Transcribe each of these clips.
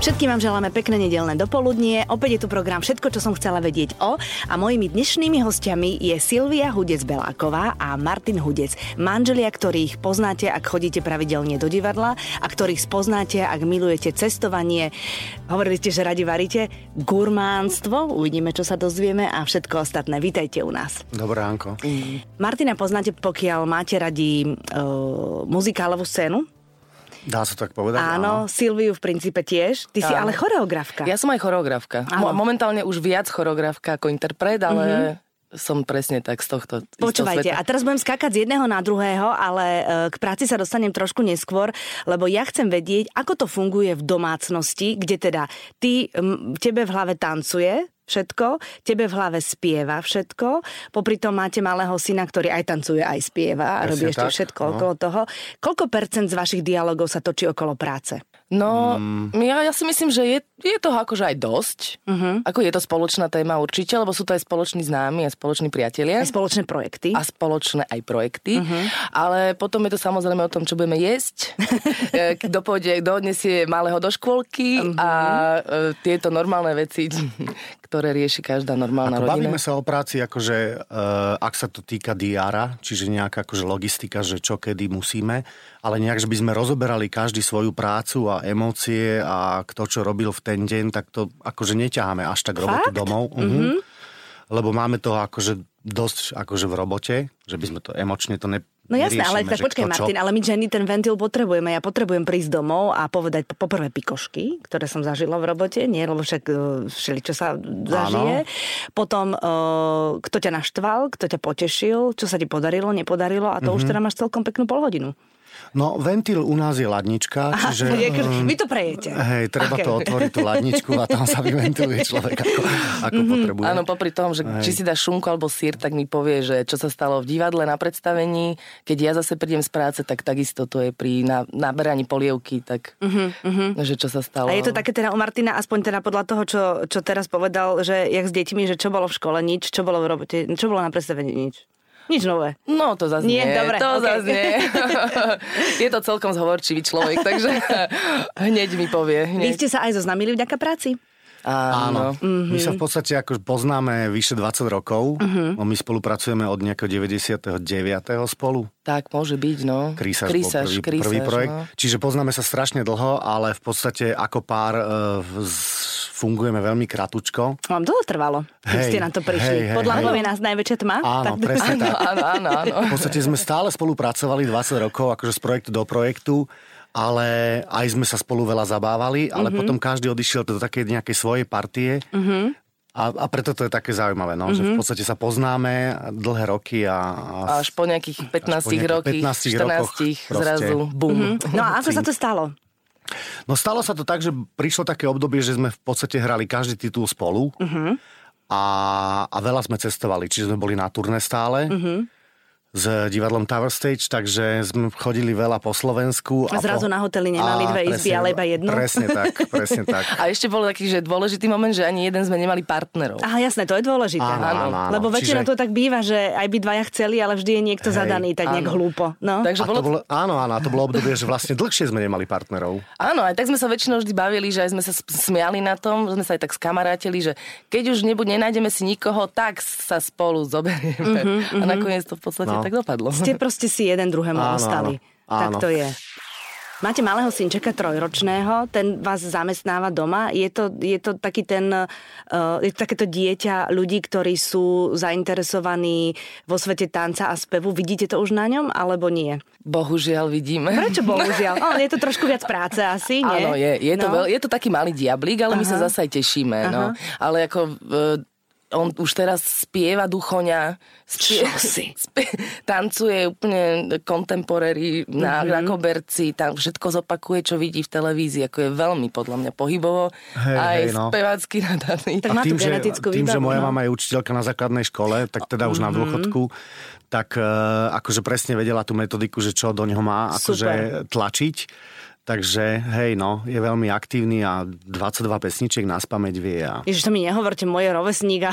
Všetkým vám želáme pekné nedelné dopoludnie. Opäť je tu program Všetko, čo som chcela vedieť o. A mojimi dnešnými hostiami je Silvia Hudec Beláková a Martin Hudec. Manželia, ktorých poznáte, ak chodíte pravidelne do divadla a ktorých spoznáte, ak milujete cestovanie. Hovorili ste, že radi varíte gurmánstvo. Uvidíme, čo sa dozvieme a všetko ostatné. Vítajte u nás. Dobré ránko. Martina poznáte, pokiaľ máte radi uh, muzikálovú scénu. Dá sa tak povedať? Áno, Silviu v princípe tiež. Ty si Áno. ale choreografka. Ja som aj choreografka. Áno. Mo- momentálne už viac choreografka ako interpret, ale mm-hmm. som presne tak z tohto Počúvajte, sveta. a teraz budem skákať z jedného na druhého, ale e, k práci sa dostanem trošku neskôr, lebo ja chcem vedieť, ako to funguje v domácnosti, kde teda ty, tebe v hlave tancuje všetko, tebe v hlave spieva všetko, popri tom máte malého syna, ktorý aj tancuje, aj spieva a Presne robí ešte tak, všetko no. okolo toho. Koľko percent z vašich dialogov sa točí okolo práce? No, Mm. ja, ja si myslím, že je, je toho akože aj dosť. Mhm. Ako je to spoločná téma určite, lebo sú to aj spoloční známi a spoloční priatelia. Aj spoločné projekty? a spoločné aj projekty. Mhm. Uh-huh. Ale potom je to samozrejme o tom, čo budeme jesť, e, kto pôjde, kto odnesie malého do škôlky Mhm. a e, tieto normálne veci, ktoré rieši každá normálna Ako rodina. bavíme sa o práci, akože uh, ak sa to týka diára, čiže nejaká akože logistika, že čo kedy musíme, ale nejak, že by sme rozoberali každý svoju prácu a emócie a kto čo robil v ten deň, tak to akože neťaháme až tak robotu Fakt? domov. Uh-huh. Lebo máme toho akože dosť akože v robote, že by sme to emočne to ne, No jasné, ale tak počkaj čo. Martin, ale my ženy ten ventil potrebujeme. Ja potrebujem prísť domov a povedať po- poprvé pikošky, ktoré som zažila v robote, nie, lebo však e, všeli, čo sa zažije. Potom, e, kto ťa naštval, kto ťa potešil, čo sa ti podarilo, nepodarilo a to Mhm. už teda máš celkom peknú polhodinu. No, ventil u nás je ladnička, Aha, čiže... je, um, vy to prejete. Hej, treba Okay. to otvoriť, tú ladničku a tam sa vyventiluje človek ako, ako Mhm. potrebuje. Áno, popri tom, že Hej. či si dáš šunku alebo sír, tak mi povie, že čo sa stalo v divadle na predstavení. Keď ja zase prídem z práce, tak takisto to je pri na- naberaní polievky, tak že čo sa stalo. A je to také teda u Martina, aspoň teda podľa toho, čo, čo teraz povedal, že jak s deťmi, že čo bolo v škole, nič, čo bolo v robote, čo bolo na predstavení, nič. Nič nové. No, to zase Nie, nie. dobre, to okej. zase nie. je to celkom zhovorčivý človek, takže hneď mi povie. Vy Hneď. ste sa aj zoznamili vďaka práci? Áno. Áno. My sa v podstate ako poznáme vyše 20 rokov. No, my spolupracujeme od nejakého 99. spolu. Tak môže byť, no. Krísaž, Krísaž, bol prvý, prvý krísaž, projekt. No. Čiže poznáme sa strašne dlho, ale v podstate ako pár e, z- fungujeme veľmi kratučko. Vám dlho trvalo, keď Hej, ste na to prišli. hej, hej, Pod lampou hej. je nás najväčšia tma. Áno, presne Áno, tak. áno, áno, áno. V podstate sme stále spolupracovali 20 rokov, akože z projektu do projektu, ale aj sme sa spolu veľa zabávali, ale mm-hmm. potom každý odišiel do takej nejakej svojej partie. Mm-hmm. A, a preto to je také zaujímavé, no, mm-hmm. že v podstate sa poznáme dlhé roky a... A až po nejakých 15 po nejakých rokoch, 15 14 rokoch zrazu, bum. No a ako sa to stalo? No stalo sa to tak, že prišlo také obdobie, že sme v podstate hrali každý titul spolu Mhm. a, a veľa sme cestovali, čiže sme boli na turné stále Mhm. S divadlom Tower Stage, takže sme chodili veľa po Slovensku. A zrazu na hoteli nemali A dve izby, presne- ale iba jednu? Presne tak, presne tak. A ešte bol taký, že dôležitý moment, že ani jeden sme nemali partnerov. Aha, jasné, to je dôležité. Áno, áno, áno. Lebo väčšinou Čiže- to tak býva, že aj by dvaja chceli, ale vždy je niekto Hej, zadaný, tak nejak hlúpo. No. Takže A to bolo... bolo, áno, áno, a to bolo obdobie, že vlastne dlhšie sme nemali partnerov. Áno, aj tak sme sa väčšinou vždy bavili, že aj sme sa smiali na tom, sme sa aj tak skamarátili, že keď už nebuď, nenájdeme si nikoho, tak sa spolu zoberieme. A nakoniec to v podstate No. Tak dopadlo. Ste proste si jeden druhému Áno, ostali. áno, Tak to je. Máte malého synčeka trojročného, ten vás zamestnáva doma. Je to, je to taký ten, uh, je to takéto dieťa ľudí, ktorí sú zainteresovaní vo svete tanca a spevu. Vidíte to už na ňom, alebo nie? Bohužiaľ vidíme. Prečo bohužiaľ? O, je to trošku viac práce asi, nie? Áno, je, je, to no. veľ, je to taký malý diablík, ale my sa zase aj tešíme. No. Ale ako... e, on už teraz spieva duchoňa, spie, spie, tancuje úplne contemporary na, Mhm. na koberci, tam všetko zopakuje, čo vidí v televízii, ako je veľmi podľa mňa pohybovo, Hej, aj hej, no. spevácky nadaný. Tak tú tým, že, tým, že moja no. mama je učiteľka na základnej škole, tak teda už na Mhm. dôchodku, tak e, akože presne vedela tú metodiku, že čo do ňoho má akože tlačiť. Takže hej, no, je veľmi aktívny a 22 pesničiek na spameť vie. A... Ježiš, to mi nehovorte, moje rovesník a,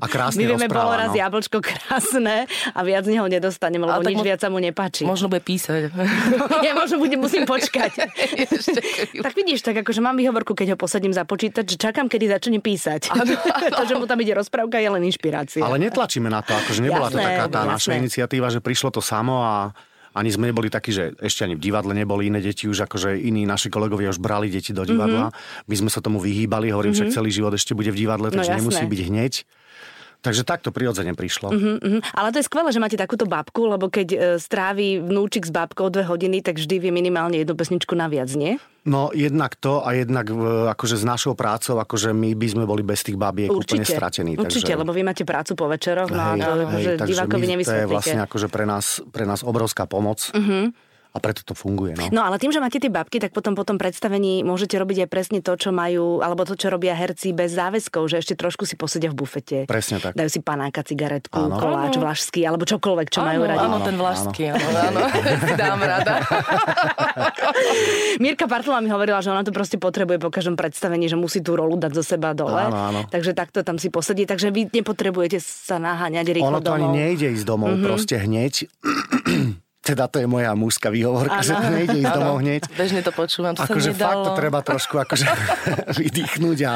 a krásne my vieme, bolo raz no. jablčko krásne a viac z neho nedostaneme, lebo nič mo- viac sa mu nepáči. Možno bude písať. ja možno budem, musím počkať. Tak vidíš, tak akože mám výhovorku, keď ho posadím za počítač, že čakám, kedy začne písať. to, že mu tam ide rozprávka, je len inšpirácia. Ale netlačíme na to, akože nebola to Jasné, taká tá jasné. naša iniciatíva, že prišlo to samo a ani sme neboli takí, že ešte ani v divadle neboli iné deti, už akože iní naši kolegovia už brali deti do divadla. Mm-hmm. My sme sa tomu vyhýbali, hovorím, mm-hmm. však celý život ešte bude v divadle, No takže jasné. nemusí byť hneď. Takže takto prirodzene prišlo. Mm-hmm. Mhm, Ale to je skvelé, že máte takúto babku, lebo keď e, strávi vnúčik s babkou dve hodiny, tak vždy vie minimálne jednu pesničku naviac, nie? No jednak to a jednak e, akože s našou prácou, akože my by sme boli bez tých babiek úplne stratení. Určite, takže... lebo vy máte prácu po večeroch, no Hej, to, hej, že divákovi my, to je vlastne akože pre nás, pre nás obrovská pomoc. Mm-hmm. A preto to funguje. No. No ale tým, že máte tie babky, tak potom po tom predstavení môžete robiť aj presne to, čo majú, alebo to, čo robia herci bez záväzkov, že ešte trošku si posedia v bufete. Presne tak. Dajú si panáka, cigaretku, Áno. koláč, vlašský, alebo čokoľvek, čo majú áno, radi. áno, ten vlašský, áno, áno. Dám rada. Mirka Partlová mi hovorila, že ona to proste potrebuje po každom predstavení, že musí tú rolu dať zo seba dole. Áno, áno. Takže takto tam si posedí. Takže vy nepotrebujete sa naháňať rýchlo Ono to domov. ani nejde ísť domov, mm-hmm. proste hneď. teda to je moja mužská výhovorka, Áno. že to nejde ísť domov hneď. Bežne to počúvam, to Akože fakt to treba trošku akože vydýchnuť a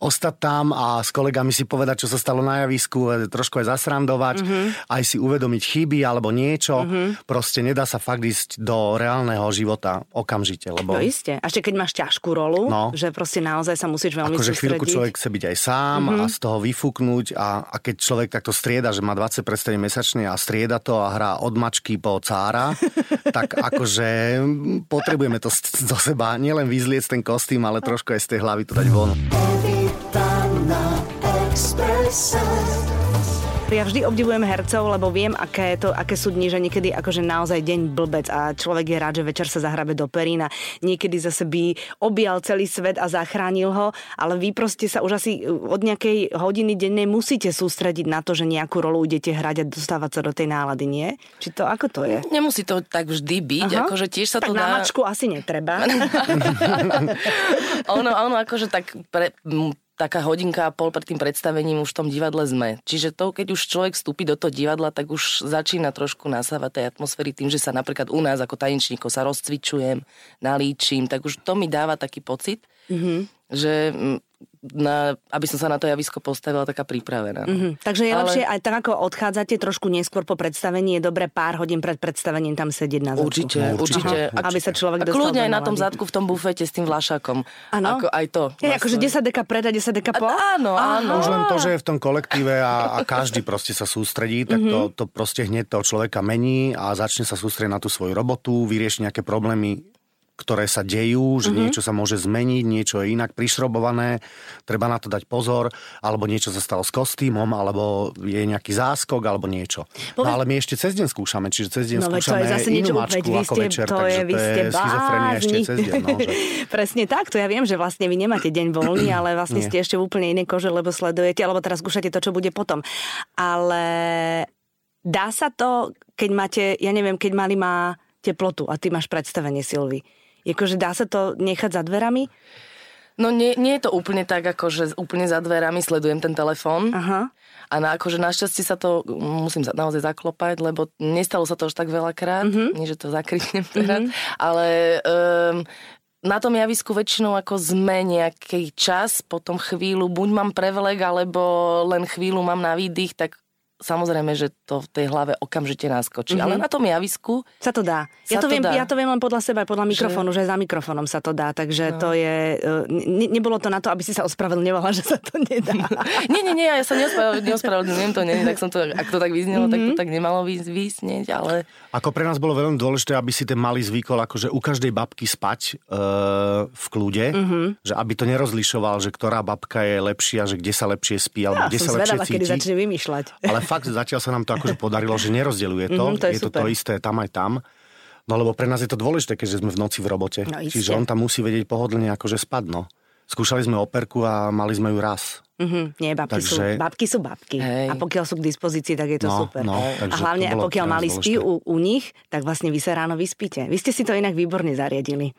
ostať tam a s kolegami si povedať, čo sa stalo na javisku, e, trošku aj zasrandovať, Mhm. mm-hmm. aj si uvedomiť chyby alebo niečo. Mm-hmm. Proste nedá sa fakt ísť do reálneho života okamžite, lebo No iste. A ešte keď máš ťažkú rolu, No. že proste naozaj sa musíš veľmi akože chvíľku človek chce byť aj sám Mhm. mm-hmm. a z toho vyfúknuť a, a keď človek takto strieda, že má 20 predstavení mesačne a strieda to a hrá od mačky po cára, tak akože potrebujeme to zo seba nielen vyzliec ten kostým, ale trošku aj z tej hlavy to dať von. Evita na Expresse. Ja vždy obdivujem hercov, lebo viem, aké, to, aké sú dni, že niekedy akože naozaj deň blbec a človek je rád, že večer sa zahrabe do perín a niekedy zase by objal celý svet a zachránil ho, ale vy proste sa už asi od nejakej hodiny dennej musíte sústrediť na to, že nejakú rolu idete hrať a dostávať sa do tej nálady, nie? Či to, ako to je? Nemusí to tak vždy byť, Aha. akože tiež sa tak to na dá... mačku asi netreba. ono, ono akože tak pre, taká hodinka a pol pred tým predstavením už v tom divadle sme. Čiže to, keď už človek vstúpi do toho divadla, tak už začína trošku nasávať tej atmosféry tým, že sa napríklad u nás ako tanečníkov sa rozcvičujem, nalíčim, tak už to mi dáva taký pocit, mm-hmm. že mm, na, aby som sa na to javisko postavila taká pripravená. Mhm. Takže je Ale- lepšie aj tak, ako odchádzate trošku neskôr po predstavení, je dobre pár hodín pred predstavením tam sedieť na zadku. Určite, No, určite. Aha, aby sa človek A dostal kľudne aj na tom zadku v tom bufete s tým vlašakom. Áno. Ako aj to. Je akože 10 deka pred a 10 deka po? A- áno, áno. Už len to, že je v tom kolektíve a, a každý proste sa sústredí, tak to, to proste hneď toho človeka mení a začne sa sústrediť na tú svoju robotu, vyrieši nejaké problémy, ktoré sa dejú, že niečo sa môže zmeniť, niečo je inak prišrobované, treba na to dať pozor, alebo niečo sa stalo s kostýmom, alebo je nejaký záskok, alebo niečo. No Povedz- ale my ešte cez deň skúšame, čiže cez deň No to skúšame zase inú niečo mačku vy ako ste, večer, to takže je, vy to ste je schizofrenia ešte cez deň. No, že... Presne tak, to ja viem, že vlastne vy nemáte deň voľný, ale vlastne Nie. ste ešte v úplne inej kože, lebo sledujete, alebo teraz skúšate to, čo bude potom. Ale dá sa to, keď máte, ja neviem, keď mali má teplotu a ty máš predstavenie Silvy. Jakože dá sa to nechať za dverami? No nie, nie je to úplne tak, ako že úplne za dverami sledujem ten telefón. Aha. A na, akože našťastie sa to musím za- naozaj zaklopať, lebo nestalo sa to už tak veľakrát. Mm-hmm. Nie, že to zakriknem teraz. Mm-hmm. Ale um, na tom javisku väčšinou ako sme nejaký čas, potom chvíľu, buď mám prevlek, alebo len chvíľu mám na výdych, tak samozrejme, že to v tej hlave okamžite naskočí. Mm-hmm. Ale na tom javisku Sa to dá. Ja Sa to, to viem, dá. ja to viem len podľa seba, podľa mikrofónu, že, že za mikrofónom sa to dá, takže no. to je... Ne, nebolo to na to, aby si sa ospravedlňovala, že sa to nedá. nie, nie, nie, ja sa neospravedl- neospravedlňujem, to nie, tak som to, ak to tak vyznelo, mm-hmm. tak to tak nemalo vys- vysnieť, ale Ako pre nás bolo veľmi dôležité, aby si ten malý zvykol akože u každej babky spať e, v kľude, mm-hmm. že aby to nerozlišoval, že ktorá babka je lepšia, že kde sa lepšie spí, alebo Ja kde som sa lepšie zvedavá, kedy cíti. začne vymýšľať. Ale fakt zatiaľ sa nám to akože podarilo, že nerozdeľuje to. Mhm, to je je to super. to isté tam aj tam. No lebo pre nás je to dôležité, keďže sme v noci v robote. No, iste. Čiže on tam musí vedieť pohodlne akože spať, no. Skúšali sme operku a mali sme ju raz. Mhm, nie, babky, sú, Takže- babky sú babky. Hej. A pokiaľ sú k dispozícii, tak je to No, super. no, a hlavne, a pokiaľ mali spí u, u nich, tak vlastne vy sa ráno vyspíte. Vy ste si to inak výborne zariadili.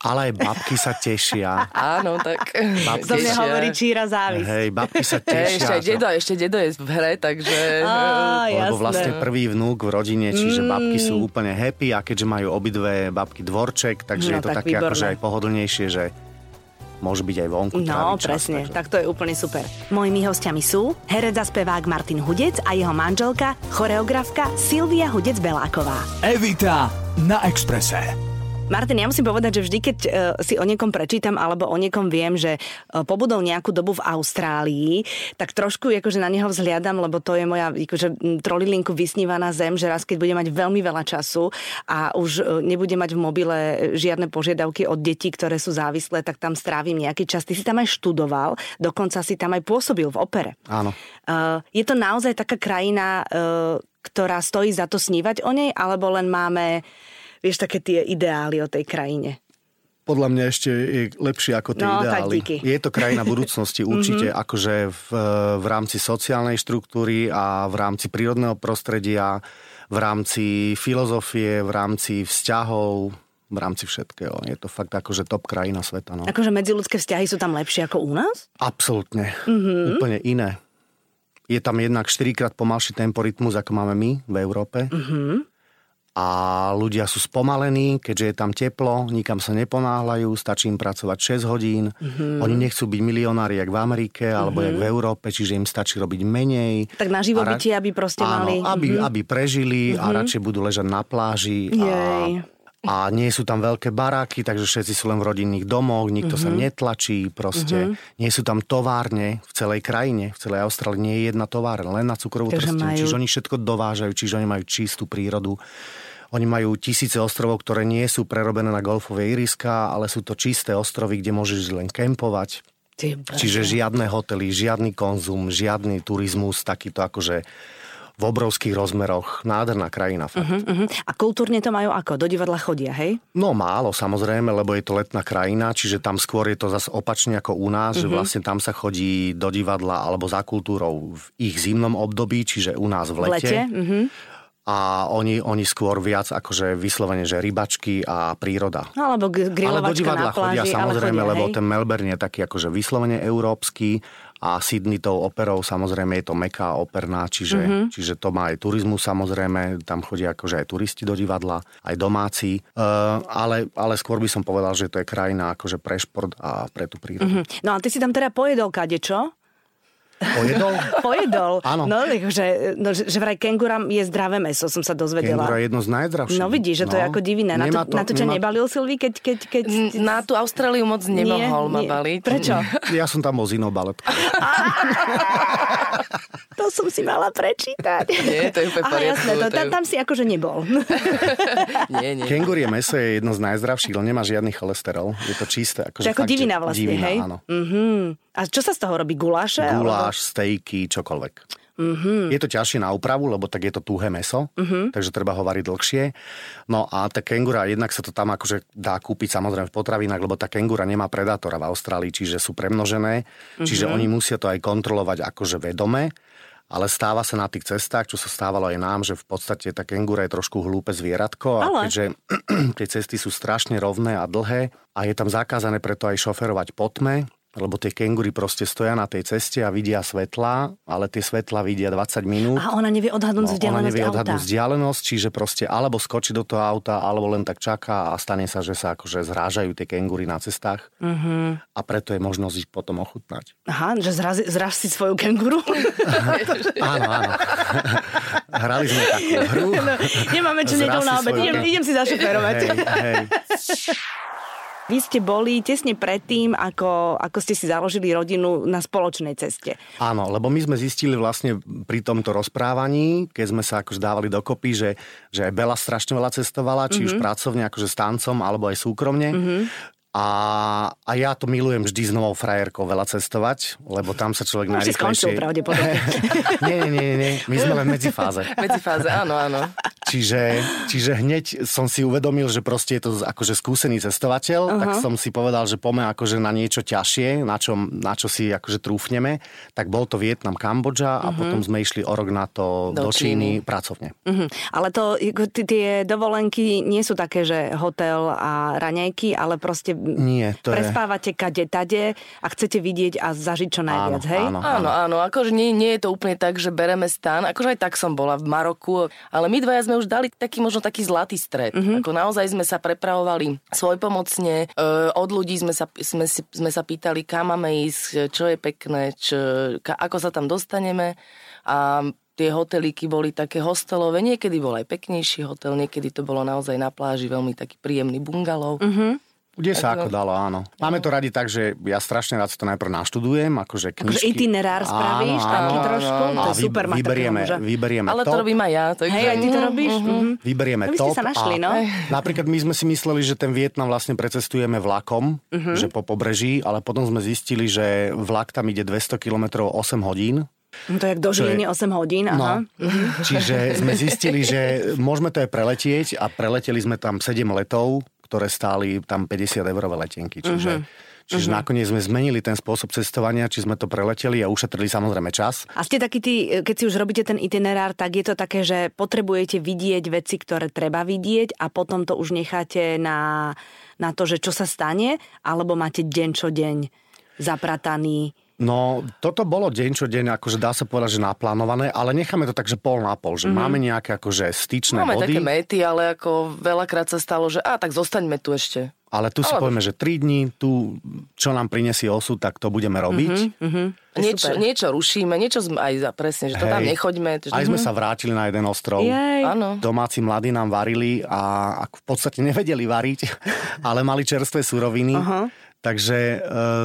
Ale aj babky sa tešia. Áno, tak... Babky mne tešia. hovorí číra závis. Hej, babky sa Hej, tešia. ešte, aj že- dedo, ešte dedo je v hre, takže... Á, Lebo jasné. vlastne prvý vnúk v rodine, čiže babky sú úplne happy a keďže majú obidve babky dvorček, takže No, je to tak také akože aj pohodlnejšie, že môže byť aj vonku No, čas, presne, takže- tak to je úplne super. Mojimi hostiami sú herec a spevák Martin Hudec a jeho manželka, choreografka Silvia Hudec-Beláková. Evita na Exprese. Martin, ja musím povedať, že vždy, keď uh, si o niekom prečítam alebo o niekom viem, že uh, pobudol nejakú dobu v Austrálii, tak trošku akože na neho vzhliadam, lebo to je moja akože, trolilinku vysnívaná zem, že raz keď bude mať veľmi veľa času a už uh, nebude mať v mobile žiadne požiadavky od detí, ktoré sú závislé, tak tam strávim nejaký čas. Ty si tam aj študoval, dokonca si tam aj pôsobil v opere. Áno. Uh, je to naozaj taká krajina, uh, ktorá stojí za to snívať o nej, alebo len máme, vieš, také tie ideály o tej krajine? Podľa mňa ešte je lepšie ako tie No, tak ideály. díky. Je to krajina budúcnosti určite, akože v, v rámci sociálnej štruktúry a v rámci prírodného prostredia, v rámci filozofie, v rámci vzťahov, v rámci všetkého. Je to fakt akože top krajina sveta. No. Akože medziludské vzťahy sú tam lepšie ako u nás? Absolútne. Mm-hmm. Úplne iné. Je tam jednak 4 krát pomalší temporytmus, ako máme my v Európe. Mm-hmm. A ľudia sú spomalení, keďže je tam teplo, nikam sa neponáhľajú, stačí im pracovať 6 hodín. Mm-hmm. Oni nechcú byť milionári, jak v Amerike, alebo mm-hmm. jak v Európe, čiže im stačí robiť menej. Tak na živobytie, aby proste áno, mali- aby, Mhm. aby prežili mm-hmm. a radšej budú ležať na pláži. Jej. A, a nie sú tam veľké baráky, takže všetci sú len v rodinných domoch, nikto Mhm. sa netlačí, proste. Nie sú tam továrne v celej krajine, v celej Austrálii nie je jedna továrne, len na cukrovú Takže trstinu. majú- Čiže oni všetko dovážajú, čiže oni majú čistú prírodu. Oni majú tisíce ostrovov, ktoré nie sú prerobené na golfové iriska, ale sú to čisté ostrovy, kde môžeš len kempovať. Čiže žiadne hotely, žiadny konzum, žiadny turizmus, takýto akože v obrovských rozmeroch. Nádherná krajina. Fakt. Uh-huh. A kultúrne to majú ako? Do divadla chodia, hej? No málo samozrejme, lebo je to letná krajina, čiže tam skôr je to zase opačne ako u nás, Mhm. že vlastne tam sa chodí do divadla alebo za kultúrou v ich zimnom období, čiže u nás v V lete. lete? Uh-huh. A oni, oni skôr viac akože vyslovene, že rybačky a príroda. No, alebo g- Ale do grilovačka divadla na pláži, chodia samozrejme, chodia, lebo hej? ten Melbourne je taký akože vyslovene európsky a Sydney tou operou samozrejme je to meká operná, čiže, Mhm. mm-hmm. čiže to má aj turizmus samozrejme, tam chodia akože aj turisti do divadla, aj domáci, uh, ale, ale skôr by som povedal, že to je krajina akože pre šport a pre tú prírodu. Mm-hmm. No a ty si tam teda pojedol kadečo? Pojedol? Pojedol. Áno. No, že, no, že, že vraj kengura je zdravé meso, som sa dozvedela. Kengura je jedno z najzdravších. No vidíš, že to je ako diviné. Na to, Nemá na to ťa nemá- nebalil Silvi, keď... keď, keď... Na tú Austráliu moc nemohol ma nie. baliť. Prečo? Ja som tam inou baletkou. To som si mala prečítať. Nie, to je úplne Aha, jasné, to, to tam, tam si akože nebol. Nie, nie. Kengurie meso je jedno z najzdravších, lebo nemá žiadny cholesterol. Je to čisté. To Akože je ako fakt, divina vlastne, divina, hej? Áno. Mhm. A čo sa z toho robí? Guláše? alebo- Guláš, stejky, čokoľvek. Mhm. Mm-hmm. Je to ťažšie na úpravu, lebo tak je to tuhé meso, Mhm. mm-hmm. takže treba ho variť dlhšie. No a tá kengura, jednak sa to tam akože dá kúpiť samozrejme v potravinách, lebo tá kengura nemá predátora v Austrálii, čiže sú premnožené, mm-hmm. čiže Mhm. oni musia to aj kontrolovať akože vedome. Ale stáva sa na tých cestách, čo sa stávalo aj nám, že v podstate tá kengura je trošku hlúpe zvieratko a Ale. keďže tie cesty sú strašne rovné a dlhé a je tam zakázané preto aj šoferovať po tme, lebo tie kengury proste stoja na tej ceste a vidia svetla, ale tie svetla vidia 20 minút. A ona nevie odhadnúť No, ona vzdialenosť nevie auta. odhadnúť vzdialenosť, čiže proste alebo skočí do toho auta, alebo len tak čaká a stane sa, že sa akože zrážajú tie kengury na cestách. Uh-huh. A preto je možnosť ich potom ochutnať. Aha, že zraz, zraz si svoju kenguru? Áno, áno. Hrali sme takú hru. no, nemáme čo si na obed, idem, idem si zašoferovať. Hej, hej. Vy ste boli tesne predtým, ako, ako ste si založili rodinu na spoločnej ceste. Áno, lebo my sme zistili vlastne pri tomto rozprávaní, keď sme sa akože dávali dokopy, že, že aj Bela strašne veľa cestovala, či mm-hmm. už pracovne, akože s tancom, alebo aj súkromne. Mm-hmm. A, a ja to milujem vždy s novou frajerkou veľa cestovať, lebo tam sa človek Už skončil najrychlejšie... pravdepodobne. nie, nie, nie, nie, my sme len medzi fáze. Medzifáze, áno, áno. Čiže, čiže hneď som si uvedomil, že proste je to akože skúsený cestovateľ, uh-huh. tak som si povedal, že poďme akože na niečo ťažšie, na čo, na čo si akože trúfneme. Tak bol to Vietnam, Kambodža a uh-huh. potom sme išli o rok na to do, Do Číny, Číny. pracovne. Mhm. Ale to, tie dovolenky nie sú také, že hotel a raňajky, ale proste Nie, to je... prespávate kade tade a chcete vidieť a zažiť čo najviac, Áno, hej? áno. Áno, áno, akože nie, nie je to úplne tak, že bereme stan, akože aj tak som bola v Maroku, ale my dvaja sme už dali taký možno taký zlatý stred. Mm-hmm. Ako naozaj sme sa prepravovali svojpomocne, e, od ľudí sme sa, sme, sme sa pýtali, kam máme ísť, čo je pekné, čo, ka, ako sa tam dostaneme a tie hotelíky boli také hostelové, niekedy bol aj peknejší hotel, niekedy to bolo naozaj na pláži veľmi taký príjemný bungalov. Mm-hmm. Kde sa ako dalo, áno. Máme to radi tak, že ja strašne rád si to najprv naštudujem, akože Akože knižky. itinerár spravíš, Áno, taký áno, trošku, áno. to je vy- super mať vyberieme, vyberieme Ale to robím aj ja. Takže... Hej, aj ty to robíš? Mhm. Vyberieme No vy ste top sa našli, no. napríklad my sme si mysleli, že ten Vietnam vlastne precestujeme vlakom, Mhm. že po pobreží, ale potom sme zistili, že vlak tam ide 200 km 8 hodín. No To je jak doživenie 8 hodín, aha. No, čiže sme zistili, že môžeme to aj preletieť a preleteli sme tam 7 letov, ktoré stáli tam 50 eurové letenky. Čiže, čiže nakoniec sme zmenili ten spôsob cestovania, či sme to preleteli a ušetrili samozrejme čas. A ste takí tí, keď si už robíte ten itinerár, tak je to také, že potrebujete vidieť veci, ktoré treba vidieť a potom to už necháte na, na to, že čo sa stane, alebo máte deň čo deň zaprataný. No, toto bolo deň čo deň, akože dá sa povedať, že naplánované, ale necháme to tak, že pol na pol, že mm-hmm. máme nejaké akože styčné Máme body, také mety, ale ako veľakrát sa stalo, že a tak zostaňme tu ešte. ale tu si Alebo- povieme, že 3 dní, tu čo nám prinesie osud, tak to budeme robiť. Mm-hmm. Je Niečo, super. niečo rušíme, niečo sme aj za, presne, že to tam nechoďme. Že... Aj sme sa vrátili na jeden ostrov. Áno. Domáci mladí nám varili a v podstate nevedeli variť, ale mali čerstvé suroviny. Aha. Takže e,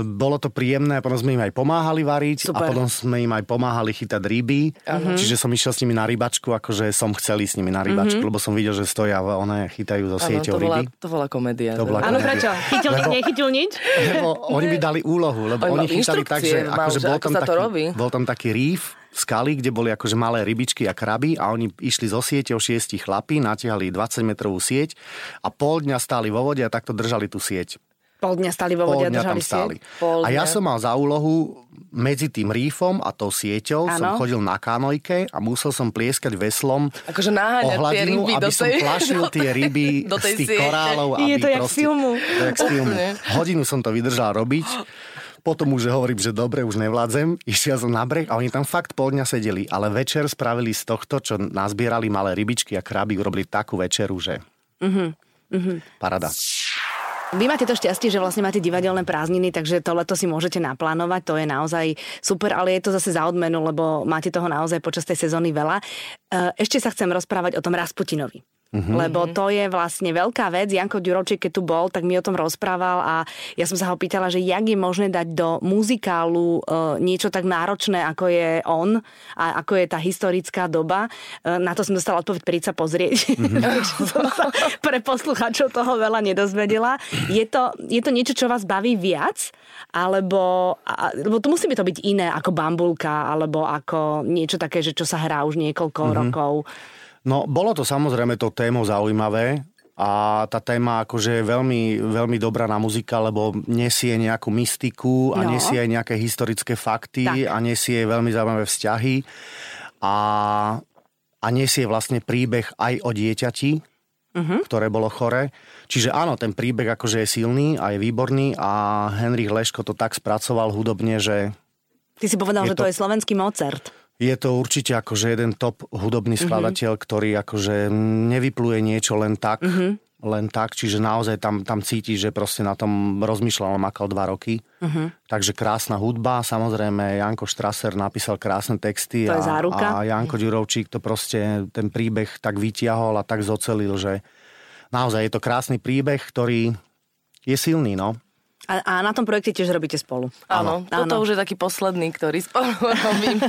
bolo to príjemné, potom sme im aj pomáhali variť Super. a potom sme im aj pomáhali chytať ryby. Čiže som išiel s nimi na rybačku, akože som chcel ísť s nimi na rybačku, lebo som videl, že stoja, one chytajú zo Áno, sieťou to, bola, ryby. to bola komédia. To bola Áno, komédia. prečo? Chytil, Lebo- nechytil nič? Lebo oni by dali úlohu, lebo Oni chytali tak, že, akože že bol, ako tam taký, robí. bol tam taký reef, skaly, kde boli akože malé rybičky a kraby a oni išli zo sieťou šiesti chlapí, natiahli 20 metrovú sieť a pol dňa stáli vo vode a takto držali tú sieť. Pol dňa stali vo Pol vode a dňa tam držali stáli. Pol A ja dňa. som mal za úlohu medzi tým rífom a tou sieťou Áno. som chodil na kanojke a musel som plieskať veslom Akože o tie hladinu, ryby aby do som tej... plašil tie ryby do tej z tých siete. korálov. Je aby to jak proste- filmu. To je jak z filmu. Hodinu som to vydržal robiť. Potom už hovorím, že dobre, už nevládzem. Išiel som na breh a oni tam fakt pol dňa sedeli. Ale večer spravili z tohto, čo nazbierali malé rybičky a kraby, urobili takú večeru, že... Parada. Vy máte to šťastie, že vlastne máte divadelné prázdniny, takže to leto si môžete naplánovať, to je naozaj super, ale je to zase za odmenu, lebo máte toho naozaj počas tej sezóny veľa. E, Ešte sa chcem rozprávať o tom Rasputinovi. Mm-hmm. Lebo to je vlastne veľká vec. Janko Ďurovčík, keď tu bol, tak mi o tom rozprával a ja som sa ho pýtala, že jak je možné dať do muzikálu e, niečo tak náročné, ako je on a ako je tá historická doba. E, na to som dostala odpoveď, príď sa pozrieť. Mm-hmm. som sa pre poslucháčov toho veľa nedozvedela. Je to, je to niečo, čo vás baví viac? Alebo, a, lebo to musí by to byť iné ako bambulka, alebo ako niečo také, že čo sa hrá už niekoľko mm-hmm. rokov. No, bolo to samozrejme to témou zaujímavé a tá téma akože je veľmi, veľmi dobrá na muzika, lebo nesie nejakú mystiku a No. nesie aj nejaké historické fakty Tak. a nesie veľmi zaujímavé vzťahy a, a nesie vlastne príbeh aj o dieťati, uh-huh. ktoré bolo chore. Čiže áno, ten príbeh akože je silný a je výborný a Henrik Leško to tak spracoval hudobne, že Ty si povedal, že to... to- je slovenský Mozart. Je to určite akože jeden top hudobný skladateľ, mm-hmm. ktorý akože nevypluje niečo len tak, mm-hmm. len tak, čiže naozaj tam, tam cíti, že proste na tom rozmýšľal, makal dva roky. Mm-hmm. Takže krásna hudba, samozrejme Janko Štraser napísal krásne texty To a, a Janko Ďurovčík to proste ten príbeh tak vytiahol a tak zocelil, že naozaj je to krásny príbeh, ktorý je silný, no. A, a na tom projekte tiež robíte spolu. Áno, toto už je taký posledný, ktorý spolu robíme.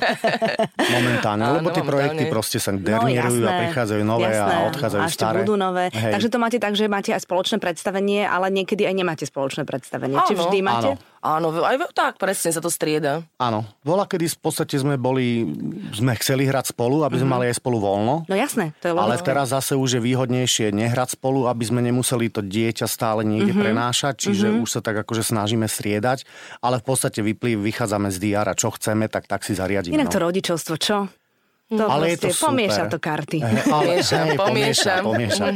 Momentálne, Áno, lebo tie projekty proste sa dernierujú a prichádzajú nové No, jasné. a odchádzajú a ešte staré. budú nové. Hej. Takže to máte tak, že máte aj spoločné predstavenie, ale niekedy aj nemáte spoločné predstavenie. Či Áno, vždy máte? áno. Áno, aj tak, presne sa to strieda. Áno. Bola, kedy v podstate sme boli, sme chceli hrať spolu, aby sme mali aj spolu voľno. No jasné, to je Ale teraz zase už je výhodnejšie nehrať spolu, aby sme nemuseli to dieťa stále niekde Mhm. prenášať, čiže už sa tak akože snažíme striedať, ale v podstate vyplý, vychádzame z diara, čo chceme, tak tak si zariadíme. Inak to no. rodičovstvo, čo? To Ale je to proste pomieša super. to karty. Hej, ale, hej, pomieša, pomieša.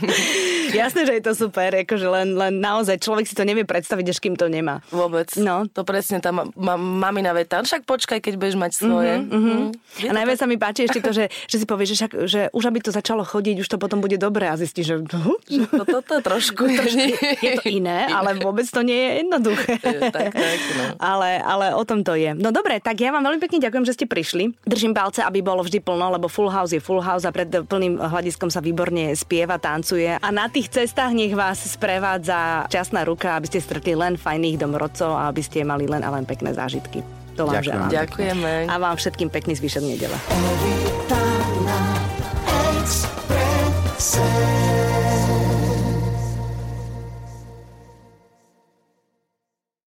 Jasné, že je to super, akože len, len naozaj človek si to nevie predstaviť, až kým to nemá. Vôbec. No. To presne tá ma, ma, mamina veta. Však počkaj, keď budeš mať svoje. Mm-hmm. A najviac sa mi páči ešte to, že, že si povieš, že, však, že už aby to začalo chodiť, už to potom bude dobré a zistí, že Toto to, trošku je to iné, ale vôbec to nie je jednoduché. tak, tak, no. ale, ale o tom to je. No dobre, tak ja vám veľmi pekne ďakujem, že ste prišli. Držím palce, aby aby bolo vždy plno, lebo full house je full house a pred plným hľadiskom sa výborne spieva, tancuje. A na tých cestách nech vás sprevádza šťastná ruka, aby ste stretli len fajných domorodcov a aby ste mali len a len pekné zážitky. To vám Ďakujem. želám. Ďakujeme. A vám všetkým pekný zvyšok nedele. Express.